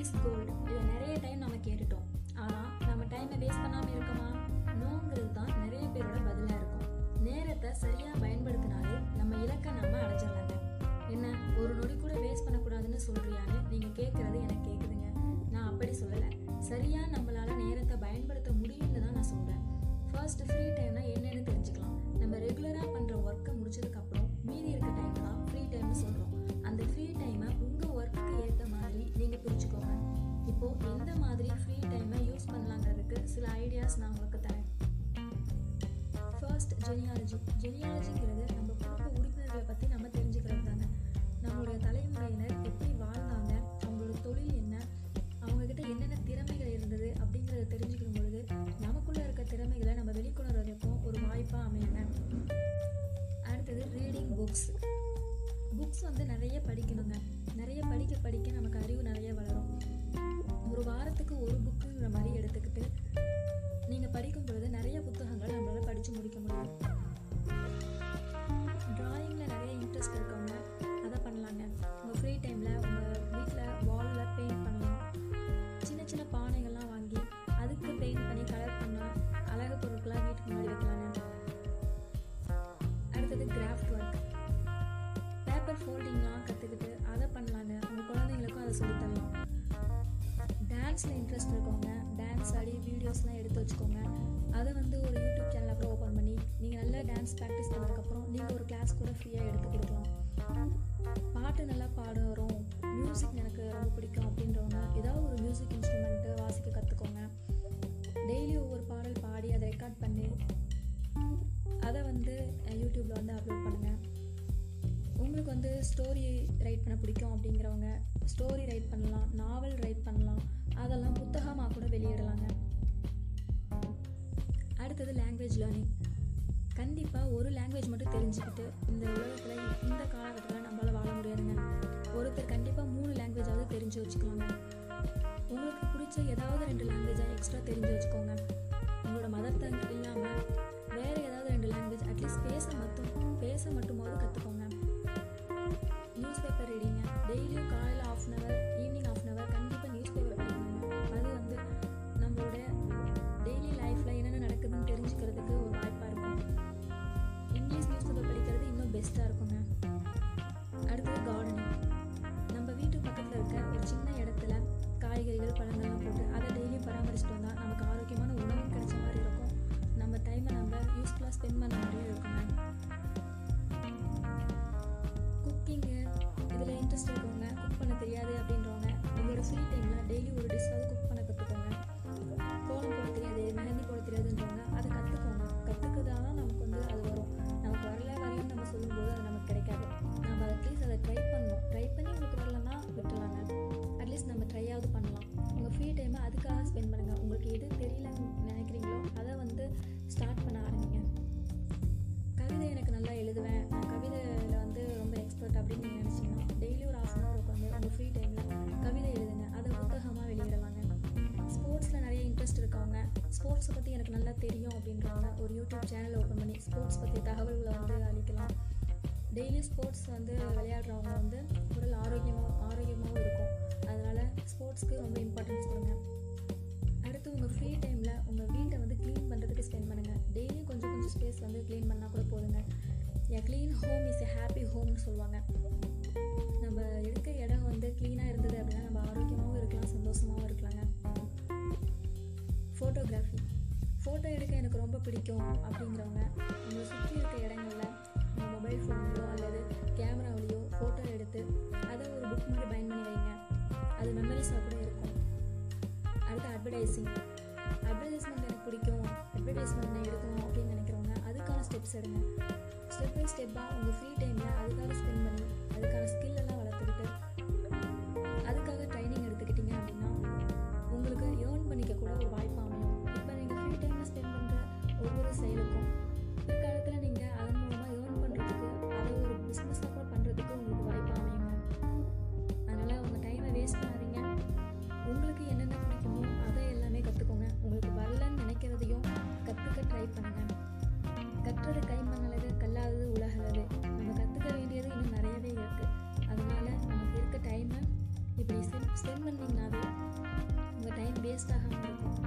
is good. Books books வந்து நிறைய படிக்கணுங்க. நிறைய படிக்க படிக்க நமக்கு அறிவு நிறைய வளரும். ஒரு வாரத்துக்கு ஒரு புக்குங்கிற மாதிரி எடுத்துக்கிட்டு நீங்கள் படிக்கும் பொழுது நிறைய புத்தகங்கள் நம்மளால் படித்து முடிக்க முடியும். ட்ராயிங்கில் பேப்பர் ஃபோல்டிங்லாம் கற்றுக்கிட்டு அதை பண்ணலாங்க உங்கள் குழந்தைங்களுக்கும் அதை சொல்லித்தரலாம் டான்ஸில் இன்ட்ரெஸ்ட் இருக்கவங்க டான்ஸ் ஆடி வீடியோஸ்லாம் எடுத்து வச்சுக்கோங்க. அதை வந்து ஒரு யூடியூப் சேனல் அப்புறம் ஓப்பன் பண்ணி நீங்கள் நல்லா டான்ஸ் ப்ராக்டிஸ் பண்ணதுக்கப்புறம் நீங்கள் ஒரு கிளாஸ் கூட ஃப்ரீயாக எடுத்து கொடுக்கலாம். பாட்டு நல்லா பாட வரும் மியூசிக் எனக்கு ரொம்ப பிடிக்கும் அப்படின்றவங்க ஏதாவது ஒரு மியூசிக் இன்ஸ்ட்ருமெண்ட்டு வாசிக்க கற்றுக்கோங்க டெய்லி ஒவ்வொரு பாடல் பாடி அதை ரெக்கார்ட் பண்ணி அதை வந்து யூடியூப்பில் வந்து அப்லோட் பண்ணுங்கள் பொண்ணுக்கு வந்து ஸ்டோரி ரைட் பண்ண பிடிக்கும் அப்படிங்கிறவங்க ஸ்டோரி ரைட் பண்ணலாம் நாவல் ரைட் பண்ணலாம் அதெல்லாம் புத்தகமாக கூட வெளியிடலாங்க. அடுத்தது லாங்குவேஜ் லேர்னிங் கண்டிப்பாக ஒரு லாங்குவேஜ் மட்டும் தெரிஞ்சுக்கிட்டு இந்த உலகத்தில் இந்த காலகட்டத்தில் நம்மளால் வாழ முடியாதுங்க. ஒருத்தர் கண்டிப்பாக மூணு லாங்குவேஜாவது தெரிஞ்சு வச்சுக்கலாங்க. உங்களுக்கு பிடிச்ச ஏதாவது ரெண்டு லாங்குவேஜாக எக்ஸ்ட்ரா தெரிஞ்சு வச்சுக்கோங்க. உங்களோட மதர் டங் இல்லாமல் இன்ட்ரெஸ்ட் இருக்கவங்க ஸ்போர்ட்ஸை பற்றி எனக்கு நல்லா தெரியும் அப்படின்றவங்க ஒரு யூடியூப் சேனல் ஓப்பன் பண்ணி ஸ்போர்ட்ஸ் பற்றி தகவல்களை வந்து அளிக்கலாம். டெய்லி ஸ்போர்ட்ஸ் வந்து விளையாடுறவங்க வந்து உடல் ஆரோக்கியமாக ஆரோக்கியமாகவும் இருக்கும். அதனால் ஸ்போர்ட்ஸ்க்கு ரொம்ப இம்பார்ட்டன்ஸ் கொடுங்க. அடுத்து உங்கள் ஃப்ரீ டைமில் உங்கள் வீட்டை வந்து க்ளீன் பண்ணுறதுக்கு ஸ்பெண்ட் பண்ணுங்கள் டெய்லியும் கொஞ்சம் கொஞ்சம் ஸ்பேஸ் வந்து க்ளீன் பண்ணால் கூட போதுங்க. என் clean home is a happy ஹோம்னு சொல்லுவாங்க. நம்ம இருக்க இடம் வந்து க்ளீனாக இருந்தது அப்படின்னா நம்ம ஆரோக்கியமாகவும் இருக்கலாம் சந்தோஷமாகவும் இருக்கலாங்க. ஃபோட்டோகிராஃபி ஃபோட்டோ எடுக்க எனக்கு ரொம்ப பிடிக்கும் அப்படிங்கிறவங்க உங்களை சுற்றி இருக்க இடங்களில் உங்கள் மொபைல் ஃபோன்லையோ அல்லது கேமராவிலையோ ஃபோட்டோ எடுத்து அதை ஒரு புக் மாதிரி பயன் பண்ணி வைங்க. அது மெமரிஸாக கூட இருக்கும். அடுத்து அட்வர்டைஸிங் அட்வர்டைஸ்மெண்ட் எனக்கு பிடிக்கும். அட்வர்டைஸ்மெண்ட் நான் எடுக்கணும் அப்படின்னு நினைக்கிறவங்க அதுக்கான ஸ்டெப்ஸ் எடுங்க. ஸ்டெப் பை ஸ்டெப்பாக உங்கள் ஃப்ரீ டைமில் அதுக்காக ஸ்பெண்ட் பண்ணி அதுக்கான ஸ்கில் ஸ்பெண்ட் ஸ்பெண்ட் பண்ணிங்கனாவே உங்கள் டைம் வேஸ்ட் ஆகாமல் இருக்கும்.